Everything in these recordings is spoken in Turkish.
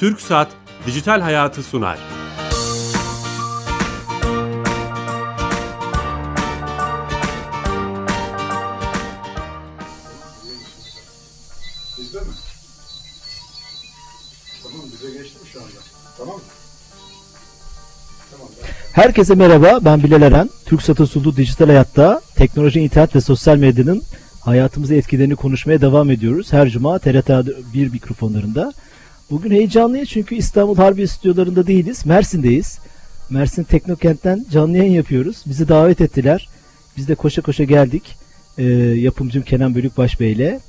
Türk Saat Dijital Hayatı sunar. Bizde mi? Tamam bize geçti mi şu anda? Tamam mı? Tamam. ben- Herkese merhaba, ben Bilal Eren. TürkSat'ın sunduğu Dijital Hayat'ta teknoloji, internet ve sosyal medyanın hayatımıza etkilerini konuşmaya devam ediyoruz. Her cuma TRT 1 mikrofonlarında. Bugün heyecanlıyız çünkü İstanbul Harbiye stüdyolarında değiliz, Mersin'deyiz. Mersin Teknokent'ten canlı yayın yapıyoruz. Bizi davet ettiler. Biz de koşa koşa geldik. Ee, yapımcım Kenan Bölükbaş Bey ile.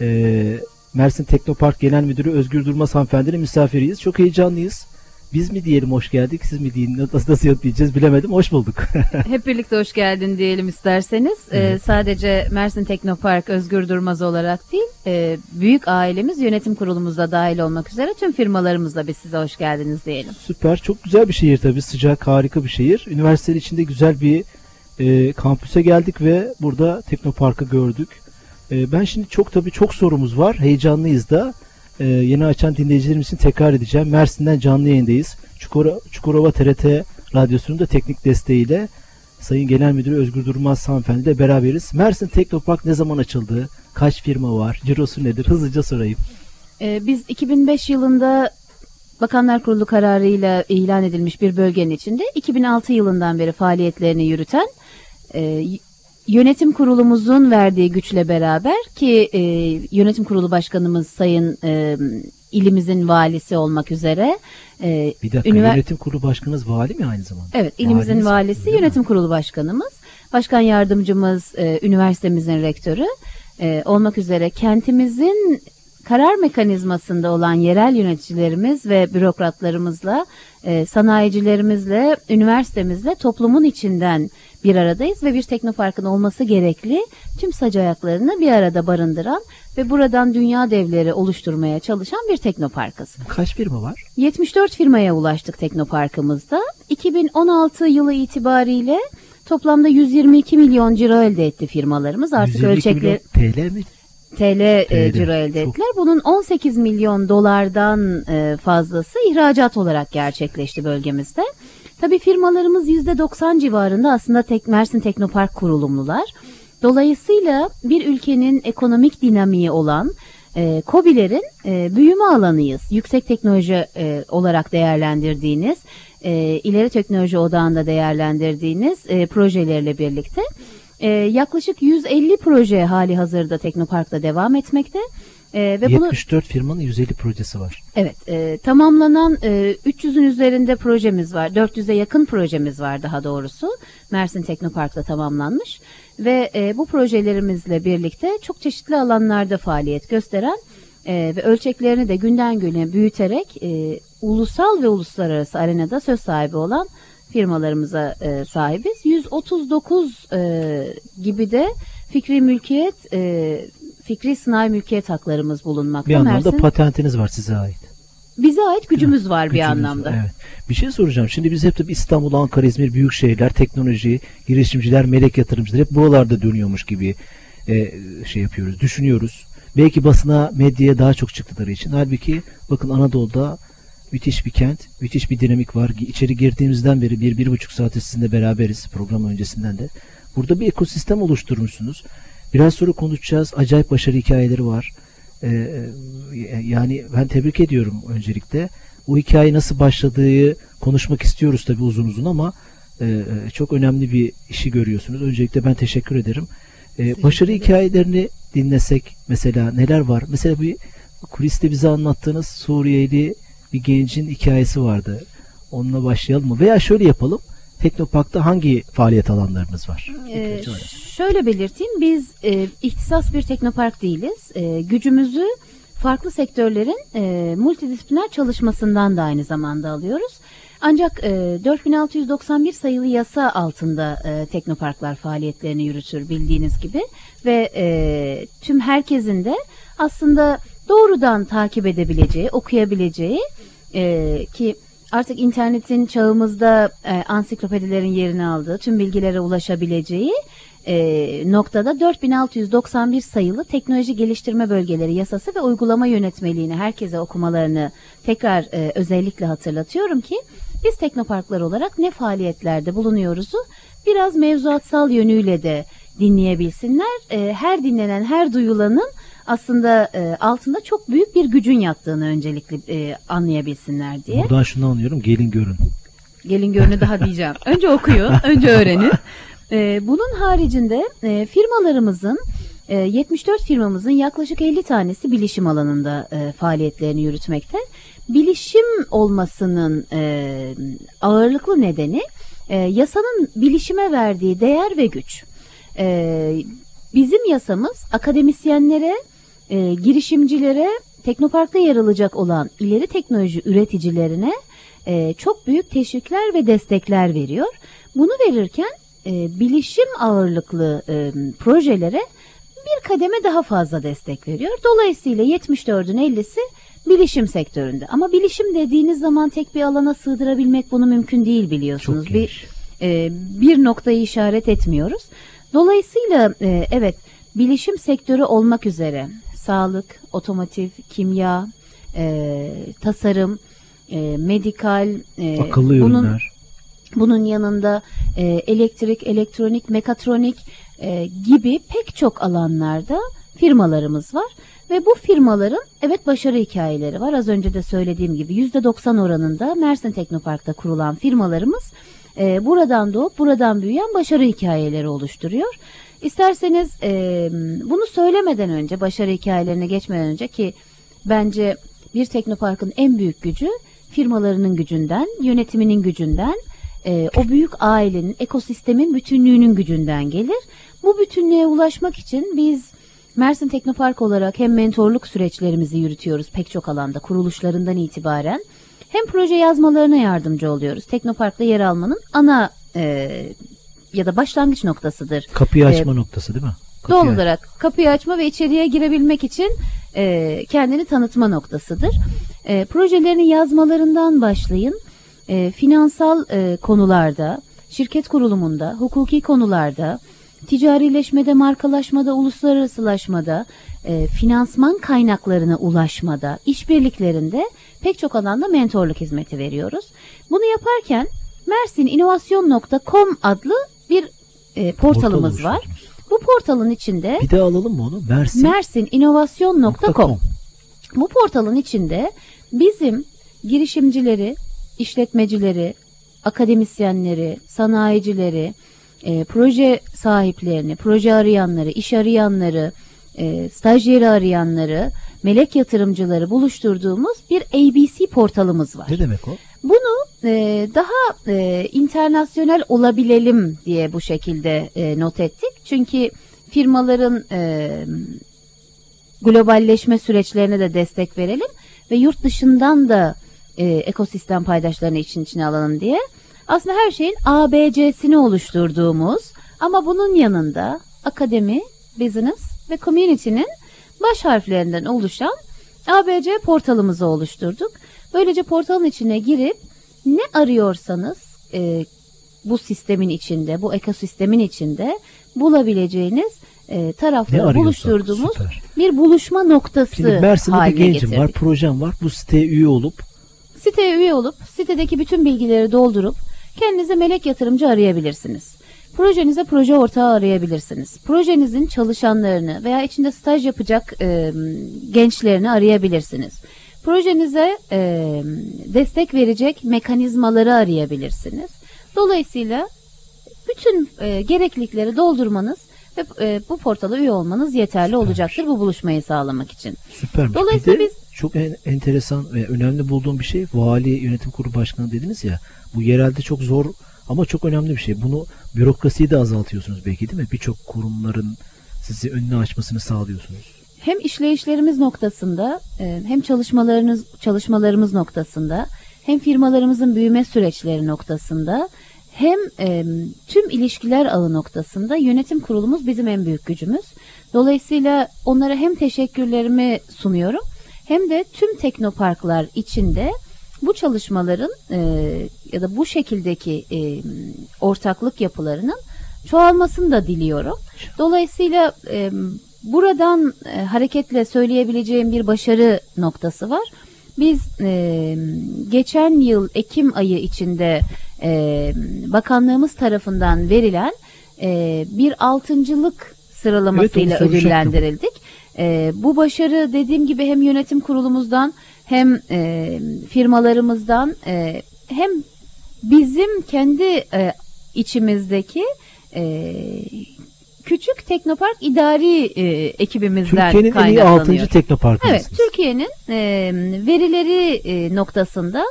Ee, Mersin Teknopark Genel Müdürü Özgür Durmaz hanımefendinin misafiriyiz. Çok heyecanlıyız. Biz mi diyelim hoş geldik, siz mi deyin, nasıl, nasıl yanıtlayacağız bilemedim. Hoş bulduk. Hep birlikte hoş geldin diyelim isterseniz. Ee, sadece Mersin Teknopark Özgür Durmaz olarak değil, e, büyük ailemiz yönetim kurulumuzda dahil olmak üzere tüm firmalarımızla biz size hoş geldiniz diyelim. Süper, çok güzel bir şehir tabii. Sıcak, harika bir şehir. Üniversitenin içinde güzel bir e, kampüse geldik ve burada Teknopark'ı gördük. E, ben şimdi çok tabii çok sorumuz var. Heyecanlıyız da. E, yeni açan dinleyicilerimiz için tekrar edeceğim. Mersin'den canlı yayındayız. Çukura, Çukurova TRT Radyosu'nun da teknik desteğiyle Sayın Genel Müdürü Özgür Durmaz hanımefendi ile beraberiz. Mersin Teknopark ne zaman açıldı? Kaç firma var? Cirosu nedir? Hızlıca sorayım. Ee, biz 2005 yılında Bakanlar Kurulu kararıyla ilan edilmiş bir bölgenin içinde 2006 yılından beri faaliyetlerini yürüten e, yönetim kurulumuzun verdiği güçle beraber ki e, yönetim kurulu başkanımız Sayın e, ilimizin valisi olmak üzere e, Bir dakika Ünivers- yönetim kurulu başkanınız vali mi aynı zamanda? Evet, ilimizin Valiniz valisi, Öyle mi? yönetim kurulu başkanımız, başkan yardımcımız, e, üniversitemizin rektörü e, olmak üzere kentimizin karar mekanizmasında olan yerel yöneticilerimiz ve bürokratlarımızla, e, sanayicilerimizle, üniversitemizle toplumun içinden bir aradayız ve bir teknoparkın olması gerekli tüm sac ayaklarını bir arada barındıran ve buradan dünya devleri oluşturmaya çalışan bir teknoparkız. Kaç firma var? 74 firmaya ulaştık Teknopark'ımızda. 2016 yılı itibariyle toplamda 122 milyon ciro elde etti firmalarımız. Artık 122 ölçekleri milyon TL mi? TL, e, TL, ciro elde çok. ettiler. Bunun 18 milyon dolardan e, fazlası ihracat olarak gerçekleşti bölgemizde. Tabii firmalarımız %90 civarında aslında tek, Mersin Teknopark kurulumlular. Dolayısıyla bir ülkenin ekonomik dinamiği olan e, KOBİ'lerin e, büyüme alanıyız. Yüksek teknoloji e, olarak değerlendirdiğiniz, e, ileri teknoloji odağında değerlendirdiğiniz e, projelerle birlikte e, yaklaşık 150 proje hali hazırda Teknopark'ta devam etmekte. E, ve bunu 74 firmanın 150 projesi var. Evet, e, tamamlanan e, 300'ün üzerinde projemiz var. 400'e yakın projemiz var daha doğrusu. Mersin Teknopark'ta tamamlanmış. Ve e, bu projelerimizle birlikte çok çeşitli alanlarda faaliyet gösteren e, ve ölçeklerini de günden güne büyüterek e, ulusal ve uluslararası arenada söz sahibi olan firmalarımıza e, sahibiz. 139 e, gibi de fikri mülkiyet, e, fikri sınai mülkiyet haklarımız bulunmakta. Bir anlamda Mersin- patentiniz var size ait. bize ait gücümüz var bir Gücünüz anlamda. var, Evet. Bir şey soracağım. Şimdi biz hep tabii İstanbul, Ankara, İzmir büyük şehirler, teknoloji, girişimciler, melek yatırımcılar hep buralarda dönüyormuş gibi e, şey yapıyoruz, düşünüyoruz. Belki basına, medyaya daha çok çıktıkları için. Halbuki bakın Anadolu'da müthiş bir kent, müthiş bir dinamik var. İçeri girdiğimizden beri bir, bir buçuk saat sizinle beraberiz program öncesinden de. Burada bir ekosistem oluşturmuşsunuz. Biraz sonra konuşacağız. Acayip başarı hikayeleri var. Ee, yani ben tebrik ediyorum öncelikle. Bu hikaye nasıl başladığı konuşmak istiyoruz tabii uzun uzun ama e, e, çok önemli bir işi görüyorsunuz. Öncelikle ben teşekkür ederim. E, başarı hikayelerini dinlesek mesela neler var? Mesela bir kuliste bize anlattığınız Suriyeli bir gencin hikayesi vardı. Onunla başlayalım mı? Veya şöyle yapalım. Teknopark'ta hangi faaliyet alanlarınız var? Ee, şöyle belirteyim, biz e, ihtisas bir teknopark değiliz. E, gücümüzü farklı sektörlerin e, multidisipliner çalışmasından da aynı zamanda alıyoruz. Ancak e, 4691 sayılı yasa altında e, teknoparklar faaliyetlerini yürütür bildiğiniz gibi ve e, tüm herkesin de aslında doğrudan takip edebileceği, okuyabileceği e, ki artık internetin çağımızda e, ansiklopedilerin yerini aldığı, tüm bilgilere ulaşabileceği e, noktada 4691 sayılı teknoloji geliştirme bölgeleri yasası ve uygulama yönetmeliğini herkese okumalarını tekrar e, özellikle hatırlatıyorum ki biz teknoparklar olarak ne faaliyetlerde bulunuyoruzu biraz mevzuatsal yönüyle de dinleyebilsinler. E, her dinlenen, her duyulanın aslında e, altında çok büyük bir gücün yattığını öncelikle e, anlayabilsinler diye. Buradan şunu anlıyorum. Gelin görün. Gelin görünü daha diyeceğim. Önce okuyun, önce öğrenin. E, bunun haricinde e, firmalarımızın e, 74 firmamızın yaklaşık 50 tanesi bilişim alanında e, faaliyetlerini yürütmekte. Bilişim olmasının e, ağırlıklı nedeni e, yasanın bilişime verdiği değer ve güç. E, bizim yasamız akademisyenlere, e, girişimcilere, teknoparkta yer alacak olan ileri teknoloji üreticilerine e, çok büyük teşvikler ve destekler veriyor. Bunu verirken e, bilişim ağırlıklı e, projelere bir kademe daha fazla destek veriyor. Dolayısıyla 74'ün 50'si bilişim sektöründe. Ama bilişim dediğiniz zaman tek bir alana sığdırabilmek bunu mümkün değil biliyorsunuz. Çok bir e, bir noktayı işaret etmiyoruz. Dolayısıyla e, evet bilişim sektörü olmak üzere sağlık, otomotiv, kimya, e, tasarım, e, medikal, e, Akıllı bunun, ürünler. bunun yanında e, elektrik, elektronik, mekatronik e, gibi pek çok alanlarda firmalarımız var. Ve bu firmaların evet başarı hikayeleri var. Az önce de söylediğim gibi %90 oranında Mersin Teknopark'ta kurulan firmalarımız e, buradan doğup buradan büyüyen başarı hikayeleri oluşturuyor. İsterseniz e, bunu söylemeden önce başarı hikayelerine geçmeden önce ki bence bir teknoparkın en büyük gücü firmalarının gücünden, yönetiminin gücünden, e, o büyük ailenin, ekosistemin bütünlüğünün gücünden gelir. Bu bütünlüğe ulaşmak için biz Mersin Teknopark olarak hem mentorluk süreçlerimizi yürütüyoruz pek çok alanda kuruluşlarından itibaren hem proje yazmalarına yardımcı oluyoruz. Teknopark'ta yer almanın ana e, ya da başlangıç noktasıdır. Kapıyı e, açma noktası değil mi? Kapıyı Doğal olarak kapıyı açma ve içeriye girebilmek için e, kendini tanıtma noktasıdır. E, projelerini yazmalarından başlayın. E, finansal e, konularda, şirket kurulumunda, hukuki konularda, ticarileşmede, markalaşmada, uluslararasılaşmada, e, finansman kaynaklarına ulaşmada, işbirliklerinde pek çok alanda mentorluk hizmeti veriyoruz. Bunu yaparken mersininnovasyon.com adlı bir e, portalımız Portal var. Bu portalın içinde Bir de alalım mı onu? Mersin. mersininnovasyon.com bu portalın içinde bizim girişimcileri, işletmecileri, akademisyenleri, sanayicileri, e, proje sahiplerini, proje arayanları, iş arayanları, e, stajyeri arayanları, melek yatırımcıları buluşturduğumuz bir ABC portalımız var. Ne demek o? Bunu e, daha e, internasyonel olabilelim diye bu şekilde e, not ettik. Çünkü firmaların e, globalleşme süreçlerine de destek verelim ve yurt dışından da e, ekosistem paydaşlarını için içine alalım diye. Aslında her şeyin ABC'sini oluşturduğumuz ama bunun yanında akademi, business ve community'nin baş harflerinden oluşan ABC portalımızı oluşturduk. Böylece portalın içine girip ne arıyorsanız e, bu sistemin içinde, bu ekosistemin içinde bulabileceğiniz e, tarafları buluşturduğumuz süper. bir buluşma noktası Şimdi Mersin'de bir gencim var, getirdik. projem var. Bu siteye üye olup Siteye üye olup sitedeki bütün bilgileri doldurup kendinize melek yatırımcı arayabilirsiniz. Projenize proje ortağı arayabilirsiniz. Projenizin çalışanlarını veya içinde staj yapacak e, gençlerini arayabilirsiniz. Projenize e, destek verecek mekanizmaları arayabilirsiniz. Dolayısıyla bütün e, gereklilikleri doldurmanız ve e, bu portala üye olmanız yeterli Süpermiş. olacaktır bu buluşmayı sağlamak için. süpermiş. Dolayısıyla biz- çok en- enteresan ve önemli bulduğum bir şey vali yönetim kurulu başkanı dediniz ya bu yerelde çok zor ama çok önemli bir şey. Bunu bürokrasiyi de azaltıyorsunuz belki değil mi? Birçok kurumların sizi önüne açmasını sağlıyorsunuz. hem işleyişlerimiz noktasında e, hem çalışmalarınız çalışmalarımız noktasında hem firmalarımızın büyüme süreçleri noktasında hem e, tüm ilişkiler ağı noktasında yönetim kurulumuz bizim en büyük gücümüz. Dolayısıyla onlara hem teşekkürlerimi sunuyorum hem de tüm teknoparklar içinde bu çalışmaların e, ya da bu şekildeki e, ortaklık yapılarının çoğalmasını da diliyorum. Dolayısıyla e, buradan e, hareketle söyleyebileceğim bir başarı noktası var. Biz e, geçen yıl Ekim ayı içinde e, bakanlığımız tarafından verilen e, bir altıncılık sıralamasıyla Evet, ödüllendirildik. E, bu başarı dediğim gibi hem yönetim kurulumuzdan hem e, firmalarımızdan e, hem bizim kendi e, içimizdeki e, küçük teknopark idari e, ekibimizden Türkiye'nin en iyi kaynaklanıyor. 6. teknoparkı Evet? Türkiye'nin e, verileri e, noktasında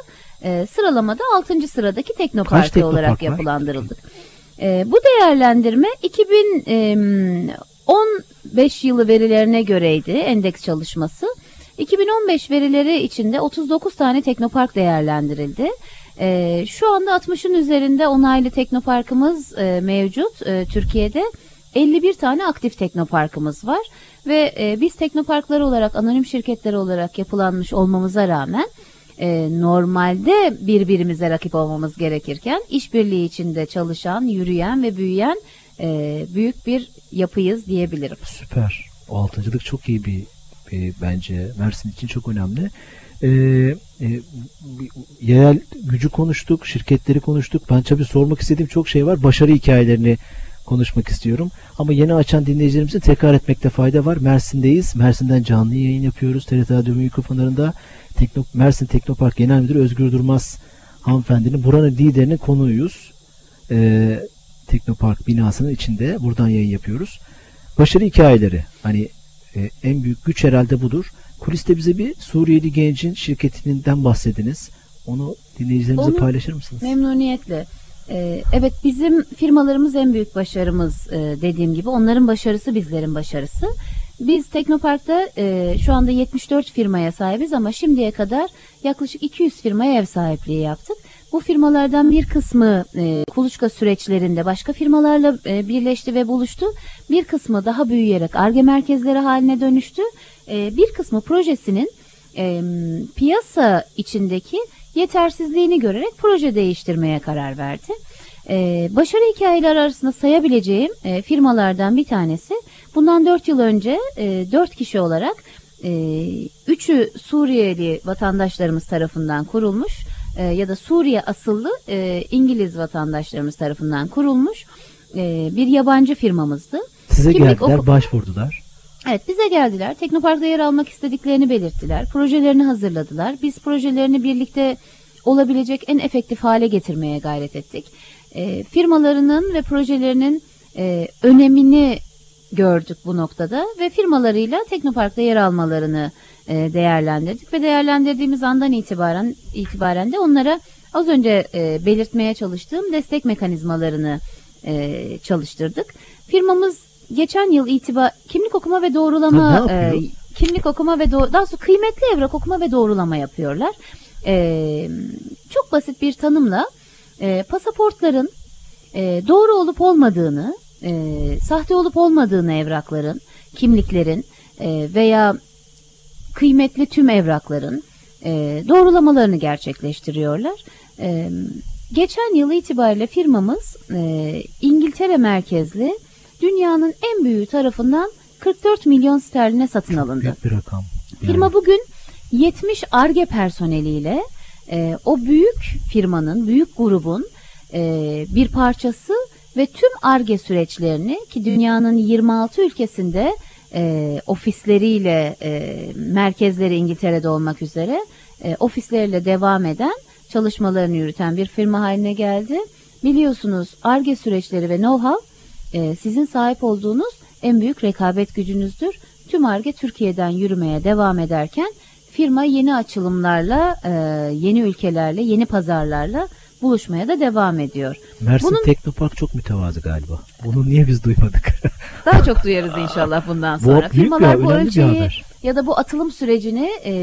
e, sıralamada 6. sıradaki teknoparkı teknopark olarak var? yapılandırıldık. E, bu değerlendirme 2015 yılı verilerine göreydi endeks çalışması. 2015 verileri içinde 39 tane teknopark değerlendirildi. E, şu anda 60'ın üzerinde onaylı teknoparkımız e, mevcut e, Türkiye'de. 51 tane aktif teknoparkımız var ve e, biz teknoparklar olarak anonim şirketler olarak yapılanmış olmamıza rağmen e, normalde birbirimize rakip olmamız gerekirken işbirliği içinde çalışan, yürüyen ve büyüyen e, büyük bir yapıyız diyebilirim. Süper. O altıncılık çok iyi bir, bir bence Mersin için çok önemli. Ee, e, yerel gücü konuştuk, şirketleri konuştuk. Ben tabii sormak istediğim çok şey var. Başarı hikayelerini konuşmak istiyorum. Ama yeni açan dinleyicilerimizin tekrar etmekte fayda var. Mersin'deyiz. Mersin'den canlı yayın yapıyoruz. TRT Radyo mikrofonlarında Tekno, Mersin Teknopark Genel Müdürü Özgür Durmaz hanımefendinin buranın liderinin konuğuyuz. Ee, Teknopark binasının içinde buradan yayın yapıyoruz. Başarı hikayeleri. Hani e, en büyük güç herhalde budur. Kuliste bize bir Suriyeli gencin şirketinden bahsediniz. Onu dinleyicilerimize Onu paylaşır mısınız? Memnuniyetle. Ee, evet bizim firmalarımız en büyük başarımız e, dediğim gibi onların başarısı bizlerin başarısı. Biz Teknopark'ta e, şu anda 74 firmaya sahibiz ama şimdiye kadar yaklaşık 200 firmaya ev sahipliği yaptık. Bu firmalardan bir kısmı e, kuluçka süreçlerinde başka firmalarla e, birleşti ve buluştu. Bir kısmı daha büyüyerek ARGE merkezleri haline dönüştü. E, bir kısmı projesinin e, piyasa içindeki yetersizliğini görerek proje değiştirmeye karar verdi. E, başarı hikayeleri arasında sayabileceğim e, firmalardan bir tanesi bundan 4 yıl önce e, 4 kişi olarak e, üçü Suriyeli vatandaşlarımız tarafından kurulmuş e, ya da Suriye asıllı e, İngiliz vatandaşlarımız tarafından kurulmuş e, bir yabancı firmamızdı. Size Kimlik geldiler, oku- başvurdular. Evet bize geldiler. Teknopark'ta yer almak istediklerini belirttiler. Projelerini hazırladılar. Biz projelerini birlikte olabilecek en efektif hale getirmeye gayret ettik. E, firmalarının ve projelerinin e, önemini gördük bu noktada ve firmalarıyla Teknopark'ta yer almalarını e, değerlendirdik ve değerlendirdiğimiz andan itibaren itibaren de onlara az önce e, belirtmeye çalıştığım destek mekanizmalarını e, çalıştırdık. Firmamız geçen yıl itibar kimlik okuma ve doğrulama e, kimlik okuma ve doğ- daha sonra kıymetli evrak okuma ve doğrulama yapıyorlar. E, çok basit bir tanımla e, pasaportların e, doğru olup olmadığını, e, sahte olup olmadığını evrakların, kimliklerin e, veya kıymetli tüm evrakların e, doğrulamalarını gerçekleştiriyorlar. E, geçen yıl itibariyle firmamız e, İngiltere merkezli dünyanın en büyüğü tarafından 44 milyon sterline satın alındı. Büyük bir rakam. Firma Yani bugün 70 ARGE personeliyle e, o büyük firmanın, büyük grubun e, bir parçası ve tüm ARGE süreçlerini ki dünyanın 26 ülkesinde e, ofisleriyle, e, merkezleri İngiltere'de olmak üzere e, ofisleriyle devam eden çalışmalarını yürüten bir firma haline geldi. Biliyorsunuz ARGE süreçleri ve know-how e, sizin sahip olduğunuz en büyük rekabet gücünüzdür. Tüm ARGE Türkiye'den yürümeye devam ederken firma yeni açılımlarla, e, yeni ülkelerle, yeni pazarlarla buluşmaya da devam ediyor. Mersin Bunun- Teknopark çok mütevazı galiba. Bunu niye biz duymadık? Daha çok duyarız inşallah bundan Bu sonra. bir Firmalar haber, bu ölçeği ya da bu atılım sürecini e,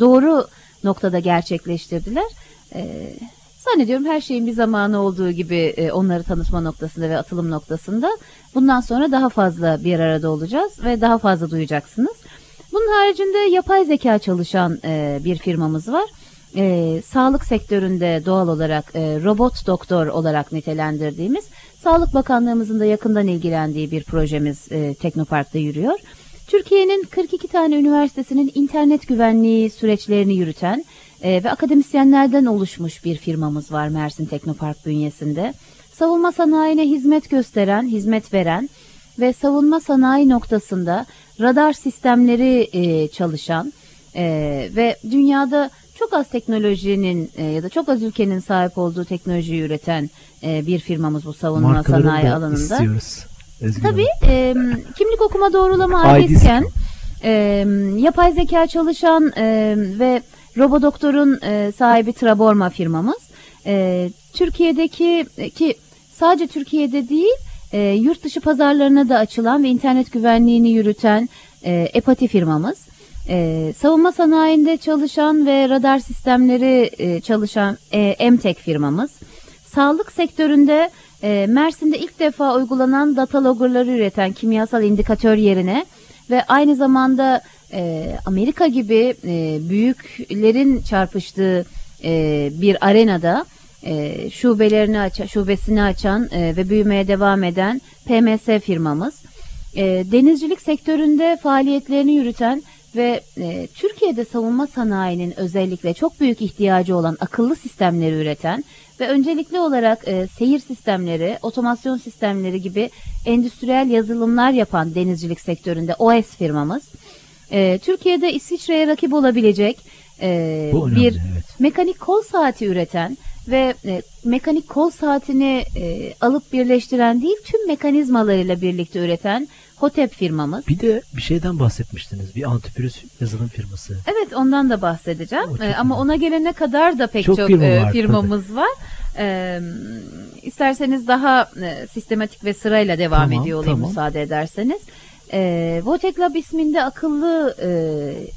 doğru noktada gerçekleştirdiler. E, zannediyorum her şeyin bir zamanı olduğu gibi e, onları tanıtma noktasında ve atılım noktasında bundan sonra daha fazla bir arada olacağız ve daha fazla duyacaksınız. Bunun haricinde yapay zeka çalışan e, bir firmamız var. E, sağlık sektöründe doğal olarak e, robot doktor olarak nitelendirdiğimiz Sağlık Bakanlığımızın da yakından ilgilendiği bir projemiz e, Teknopark'ta yürüyor. Türkiye'nin 42 tane üniversitesinin internet güvenliği süreçlerini yürüten e, ve akademisyenlerden oluşmuş bir firmamız var Mersin Teknopark bünyesinde. Savunma sanayine hizmet gösteren, hizmet veren ve savunma sanayi noktasında radar sistemleri e, çalışan e, ve dünyada çok az teknolojinin e, ya da çok az ülkenin sahip olduğu teknolojiyi üreten e, bir firmamız bu savunma Markalarını sanayi da alanında. istiyoruz. Ezgi Tabii e, kimlik okuma doğrulama ailesken e, yapay zeka çalışan e, ve Robodoktor'un e, sahibi Traborma firmamız. E, Türkiye'deki e, ki sadece Türkiye'de değil e, yurt dışı pazarlarına da açılan ve internet güvenliğini yürüten e, Epati firmamız. E, savunma sanayinde çalışan ve radar sistemleri e, çalışan e, Emtek firmamız. Sağlık sektöründe e, Mersin'de ilk defa uygulanan data loggerları üreten kimyasal indikatör yerine ve aynı zamanda e, Amerika gibi e, büyüklerin çarpıştığı e, bir arenada e, şubelerini açan, şubesini açan e, ve büyümeye devam eden PMS firmamız. E, denizcilik sektöründe faaliyetlerini yürüten ve e, Türkiye'de savunma sanayinin özellikle çok büyük ihtiyacı olan akıllı sistemleri üreten ve öncelikli olarak e, seyir sistemleri, otomasyon sistemleri gibi endüstriyel yazılımlar yapan denizcilik sektöründe OS firmamız. E, Türkiye'de İsviçre'ye rakip olabilecek e, önemli, bir evet. mekanik kol saati üreten ve e, mekanik kol saatini e, alıp birleştiren değil tüm mekanizmalarıyla birlikte üreten Hotep firmamız. Bir de bir şeyden bahsetmiştiniz. Bir antivirüs yazılım firması. Evet ondan da bahsedeceğim Ee, ama ona gelene kadar da pek Çok çok, firma e, var, firmamız var. Ee, isterseniz daha e, sistematik ve sırayla devam Tamam, ediyor olayım tamam. müsaade ederseniz. Ee, Votek Lab isminde akıllı e,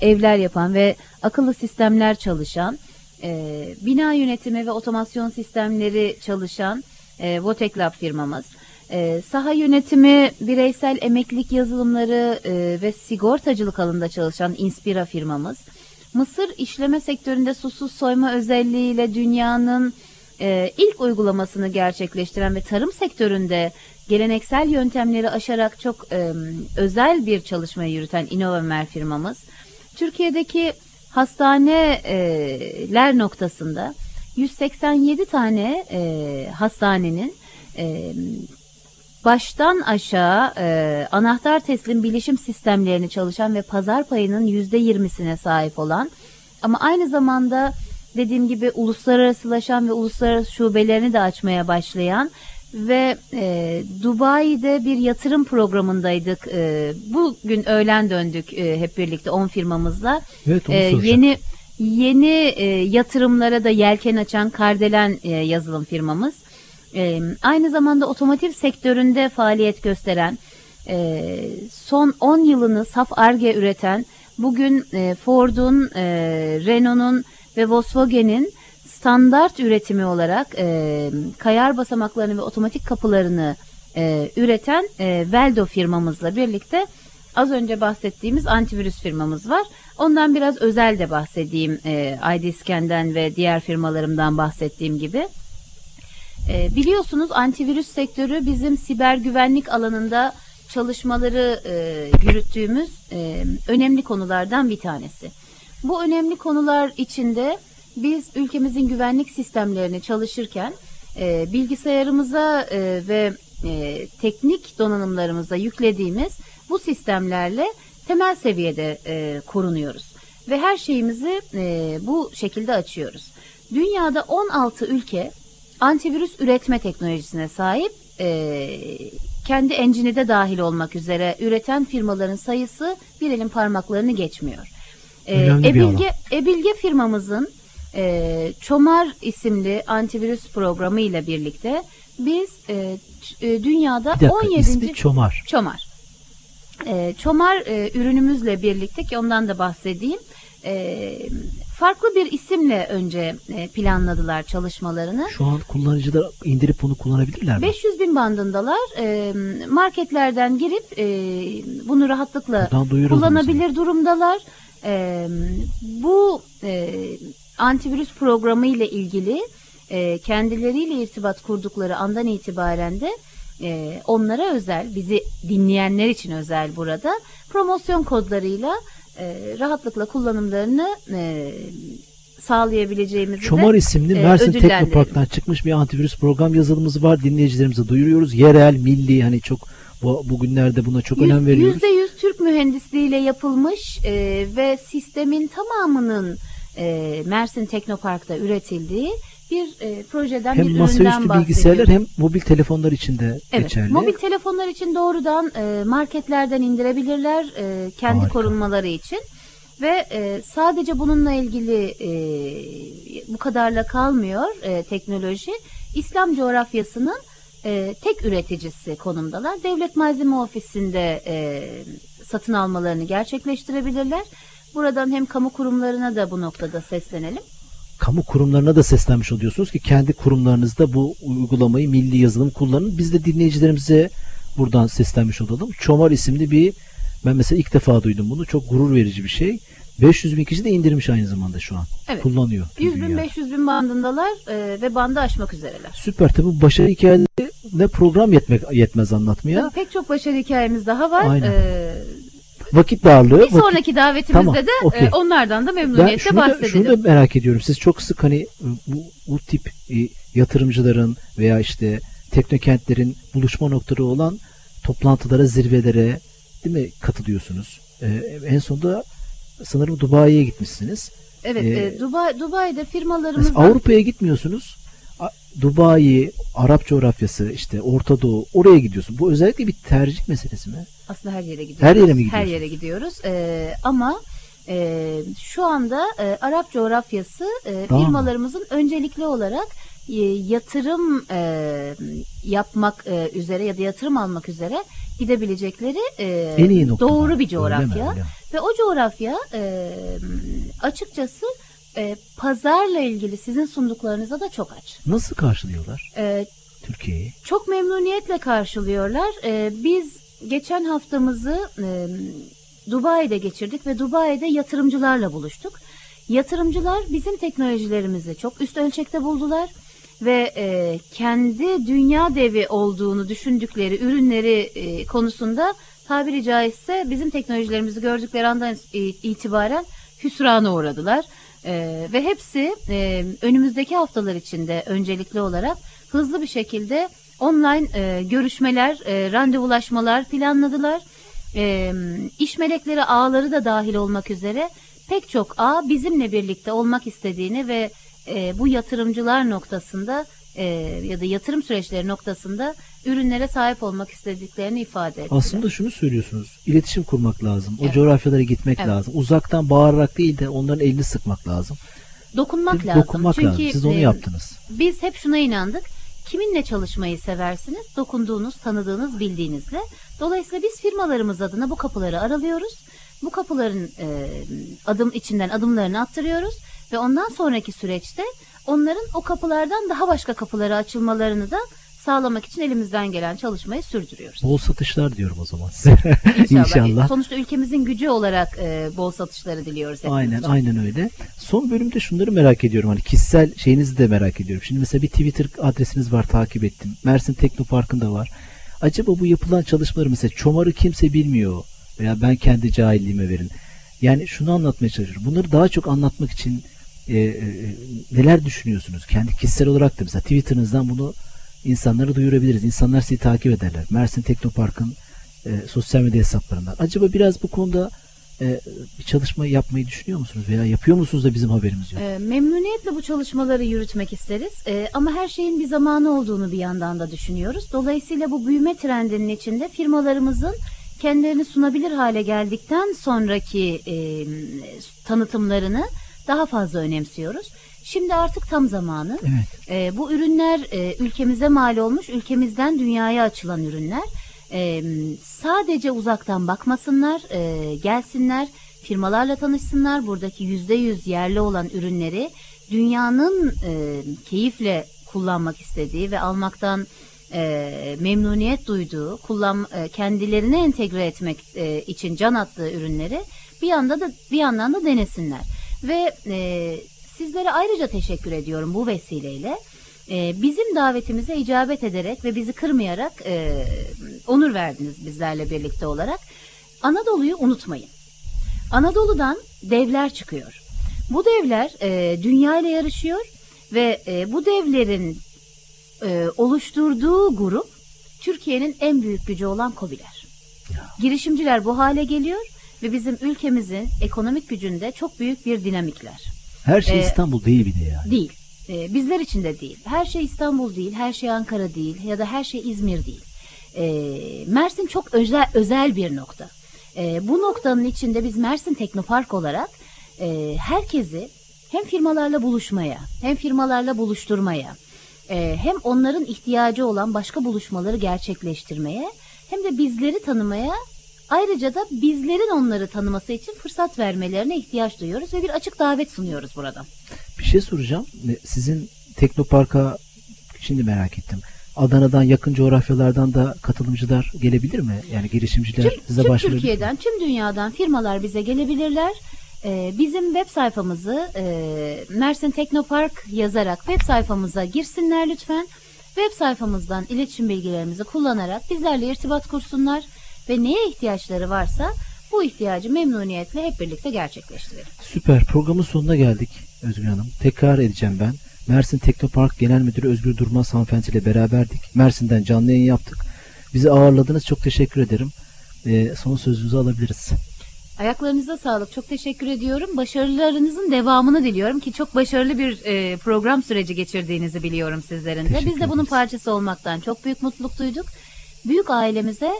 evler yapan ve akıllı sistemler çalışan, e, bina yönetimi ve otomasyon sistemleri çalışan e, Votek Lab firmamız. E, saha yönetimi, bireysel emeklilik yazılımları e, ve sigortacılık alanında çalışan Inspira firmamız. Mısır işleme sektöründe susuz soyma özelliğiyle dünyanın e, ilk uygulamasını gerçekleştiren ve tarım sektöründe geleneksel yöntemleri aşarak çok e, özel bir çalışmayı yürüten Innovamer firmamız. Türkiye'deki hastaneler noktasında 187 tane e, hastanenin e, baştan aşağı e, anahtar teslim bilişim sistemlerini çalışan ve pazar payının yüzde yirmisine sahip olan ama aynı zamanda dediğim gibi uluslararasılaşan ve uluslararası şubelerini de açmaya başlayan ve e, Dubai'de bir yatırım programındaydık. E, bugün öğlen döndük e, hep birlikte 10 firmamızla. Evet E, yeni yeni e, yatırımlara da yelken açan Kardelen e, yazılım firmamız. E, aynı zamanda otomotiv sektöründe faaliyet gösteren, e, son 10 yılını saf ARGE üreten, bugün e, Ford'un, e, Renault'un ve Volkswagen'in standart üretimi olarak e, kayar basamaklarını ve otomatik kapılarını e, üreten e, Veldo firmamızla birlikte az önce bahsettiğimiz antivirüs firmamız var. Ondan biraz özel de bahsedeyim. E, IDScan'den ve diğer firmalarımdan bahsettiğim gibi. E, biliyorsunuz antivirüs sektörü bizim siber güvenlik alanında çalışmaları e, yürüttüğümüz e, önemli konulardan bir tanesi. Bu önemli konular içinde biz ülkemizin güvenlik sistemlerini çalışırken e, bilgisayarımıza e, ve e, teknik donanımlarımıza yüklediğimiz bu sistemlerle temel seviyede e, korunuyoruz ve her şeyimizi e, bu şekilde açıyoruz. Dünyada 16 ülke antivirüs üretme teknolojisine sahip e, kendi engine'i de dahil olmak üzere üreten firmaların sayısı bir elin parmaklarını geçmiyor. E, Ebilge, Ebilge firmamızın e, Çomar isimli antivirüs programı ile birlikte biz e, e, dünyada Bir dakika 17. ismi Çomar. Çomar. E, Çomar e, ürünümüzle birlikte ki ondan da bahsedeyim. E, farklı bir isimle önce e, planladılar çalışmalarını. Şu an kullanıcılar indirip bunu kullanabilirler mi? 500 bin bandındalar. E, marketlerden girip e, bunu rahatlıkla kullanabilir durumdalar. Bu antivirüs programı ile ilgili kendileriyle irtibat kurdukları andan itibaren de onlara özel, bizi dinleyenler için özel burada promosyon kodlarıyla e, rahatlıkla kullanımlarını e, sağlayabileceğimizi Çomar de isimli e, Mersin. Teknopark'tan çıkmış bir antivirüs program yazılımımız var. Dinleyicilerimize duyuruyoruz. Yerel, milli hani çok bu, bugünlerde buna çok önem veriyoruz. Yüzde yüz Türk mühendisliğiyle yapılmış e, ve sistemin tamamının e, Mersin Teknopark'ta üretildiği bir e, projeden bir Hem üründen masaüstü bahsediyoruz. bilgisayarlar hem mobil telefonlar için de Evet, geçerli. mobil telefonlar için doğrudan e, marketlerden indirebilirler e, kendi Harika. korunmaları için ve e, sadece bununla ilgili e, bu kadarla kalmıyor e, teknoloji. İslam coğrafyasının e, tek üreticisi konumdalar. Devlet Malzeme Ofisi'nde e, satın almalarını gerçekleştirebilirler. Buradan hem kamu kurumlarına da bu noktada seslenelim. Kamu kurumlarına da seslenmiş oluyorsunuz ki kendi kurumlarınızda bu uygulamayı milli yazılım kullanın. Biz de dinleyicilerimize buradan seslenmiş olalım. Çomar isimli bir ben mesela ilk defa duydum bunu. Çok gurur verici bir şey. 500 bin kişi de indirmiş aynı zamanda şu an. Evet. Kullanıyor. 100 bin dünyada. 500 bin bandındalar e, ve bandı aşmak üzereler. Süper tabi bu başarı hikayelerine program yetmek, yetmez anlatmaya. Tabii pek çok başarı hikayemiz daha var. Aynen. Ee, Vakit darlığı. bir vakit- sonraki davetimizde Tamam, de e, onlardan da Ben memnuniyetle şunu da, bahsedelim. şunu da merak ediyorum. Siz çok sık hani bu, bu tip e, yatırımcıların veya işte teknokentlerin buluşma noktaları olan toplantılara, zirvelere değil mi katılıyorsunuz? Ee, en sonunda sanırım Dubai'ye gitmişsiniz. evet, e, e, Dubai, Dubai'de Mesela firmalarımızla Avrupa'ya gitmiyorsunuz. Dubai, Arap coğrafyası, işte Orta Doğu oraya gidiyorsun. Bu özellikle bir tercih meselesi mi? aslında her yere gidiyoruz. Her yere mi Her gidiyorsunuz? yere gidiyoruz. Ee, ama e, şu anda e, Arap coğrafyası e, Tamam. firmalarımızın öncelikli olarak e, yatırım e, yapmak e, üzere ya da yatırım almak üzere gidebilecekleri e, En iyi doğru bir Öyle mi? coğrafya. Öyle mi? Ve o coğrafya e, açıkçası e, pazarla ilgili sizin sunduklarınıza da çok aç. Nasıl karşılıyorlar E, Türkiye'yi? çok memnuniyetle karşılıyorlar. E, biz geçen haftamızı e, Dubai'de geçirdik ve Dubai'de yatırımcılarla buluştuk. Yatırımcılar bizim teknolojilerimizi çok üst ölçekte buldular ve e, kendi dünya devi olduğunu düşündükleri ürünleri e, konusunda tabiri caizse bizim teknolojilerimizi gördükleri andan itibaren hüsrana uğradılar. E, ve hepsi e, önümüzdeki haftalar içinde öncelikli olarak hızlı bir şekilde online e, görüşmeler, e, randevulaşmalar planladılar. E, iş melekleri ağları da dahil olmak üzere pek çok ağ bizimle birlikte olmak istediğini ve e, bu yatırımcılar noktasında e, ya da yatırım süreçleri noktasında ürünlere sahip olmak istediklerini ifade ettiler. Aslında şunu söylüyorsunuz. İletişim kurmak lazım. O Evet. coğrafyalara gitmek Evet. lazım. Uzaktan bağırarak değil de onların elini sıkmak lazım. dokunmak Bir lazım. Dokunmak Çünkü lazım. Siz onu e, yaptınız. Biz hep şuna inandık. Kiminle çalışmayı seversiniz? Dokunduğunuz, tanıdığınız, bildiğinizle. Dolayısıyla biz firmalarımız adına bu kapıları aralıyoruz. Bu kapıların e, adım içinden adımlarını attırıyoruz ve ondan sonraki süreçte onların o kapılardan daha başka kapılara açılmalarını da sağlamak için elimizden gelen çalışmayı sürdürüyoruz. Bol satışlar diyorum o zaman size. İnşallah. İnşallah. Sonuçta ülkemizin gücü olarak e, bol satışları diliyoruz. hepimiz Aynen için. aynen öyle. Son bölümde şunları merak ediyorum. Hani kişisel şeyinizi de merak ediyorum. Şimdi mesela bir Twitter adresiniz var takip ettim. Mersin Teknoparkı'nda var. Acaba bu yapılan çalışmaları mesela çomarı kimse bilmiyor veya ben kendi cahilliğime verin. Yani şunu anlatmaya çalışıyorum. Bunları daha çok anlatmak için e, e, neler düşünüyorsunuz? Kendi kişisel olarak da mesela Twitter'ınızdan bunu insanlara duyurabiliriz. İnsanlar sizi takip ederler. Mersin Teknopark'ın e, sosyal medya hesaplarından. Acaba biraz bu konuda e, bir çalışma yapmayı düşünüyor musunuz veya yapıyor musunuz da bizim haberimiz yok? E, memnuniyetle bu çalışmaları yürütmek isteriz E, ama her şeyin bir zamanı olduğunu bir yandan da düşünüyoruz. Dolayısıyla bu büyüme trendinin içinde firmalarımızın kendilerini sunabilir hale geldikten sonraki e, tanıtımlarını daha fazla önemsiyoruz. Şimdi artık tam zamanı. Evet. E, bu ürünler e, ülkemize mal olmuş, ülkemizden dünyaya açılan ürünler. E, sadece uzaktan bakmasınlar, e, gelsinler, firmalarla tanışsınlar. Buradaki yüzde yüz yerli olan ürünleri dünyanın e, keyifle kullanmak istediği ve almaktan e, memnuniyet duyduğu, kullan e, kendilerine entegre etmek e, için can attığı ürünleri bir yanda da bir yandan da denesinler. Ve e, sizlere ayrıca teşekkür ediyorum bu vesileyle. E, bizim davetimize icabet ederek ve bizi kırmayarak e, onur verdiniz bizlerle birlikte olarak. Anadolu'yu unutmayın. Anadolu'dan devler çıkıyor. Bu devler e, dünya ile yarışıyor ve e, bu devlerin e, oluşturduğu grup Türkiye'nin en büyük gücü olan KOBİ'ler. Girişimciler bu hale geliyor ve bizim ülkemizin ekonomik gücünde çok büyük bir dinamikler. Her şey Ee, İstanbul değil bir de yani. Değil. Ee, bizler için de değil. Her şey İstanbul değil, her şey Ankara değil ya da her şey İzmir değil. Ee, Mersin çok özel, özel bir nokta. Ee, bu noktanın içinde biz Mersin Teknopark olarak e, herkesi hem firmalarla buluşmaya, hem firmalarla buluşturmaya, e, hem onların ihtiyacı olan başka buluşmaları gerçekleştirmeye, hem de bizleri tanımaya, ayrıca da bizlerin onları tanıması için fırsat vermelerine ihtiyaç duyuyoruz ve bir açık davet sunuyoruz buradan. Bir şey soracağım. Sizin Teknopark'a şimdi merak ettim. Adana'dan yakın coğrafyalardan da katılımcılar gelebilir mi? Yani girişimciler Tüm, size tüm mi? Türkiye'den, tüm dünyadan firmalar bize gelebilirler. Ee, bizim web sayfamızı e, Mersin Teknopark yazarak web sayfamıza girsinler lütfen. Web sayfamızdan iletişim bilgilerimizi kullanarak bizlerle irtibat kursunlar ve neye ihtiyaçları varsa bu ihtiyacı memnuniyetle hep birlikte gerçekleştirelim. Süper. Programın sonuna geldik Özgür Hanım. Tekrar edeceğim ben. Mersin Teknopark Genel Müdürü Özgür Durmaz hanımefendi ile beraberdik. Mersin'den canlı yayın yaptık. Bizi ağırladınız. Çok teşekkür ederim. Ee, son sözünüzü alabiliriz. Ayaklarınıza sağlık. Çok teşekkür ediyorum. Başarılarınızın devamını diliyorum ki çok başarılı bir e, program süreci geçirdiğinizi biliyorum sizlerin de. Biz de bunun parçası olmaktan çok büyük mutluluk duyduk. Büyük ailemize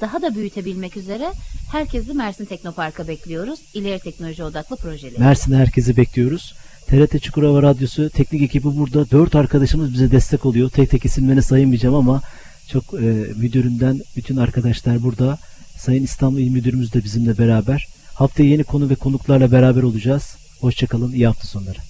daha da büyütebilmek üzere herkesi Mersin Teknopark'a bekliyoruz. İleri teknoloji odaklı projeleri. Mersin'e herkesi bekliyoruz. TRT Çukurova Radyosu teknik ekibi burada. Dört arkadaşımız bize destek oluyor. Tek tek isimlerini saymayacağım ama çok e, müdürümden bütün arkadaşlar burada. Sayın İstanbul İl Müdürümüz de bizimle beraber. Haftaya yeni konu ve konuklarla beraber olacağız. Hoşçakalın. iyi hafta sonları.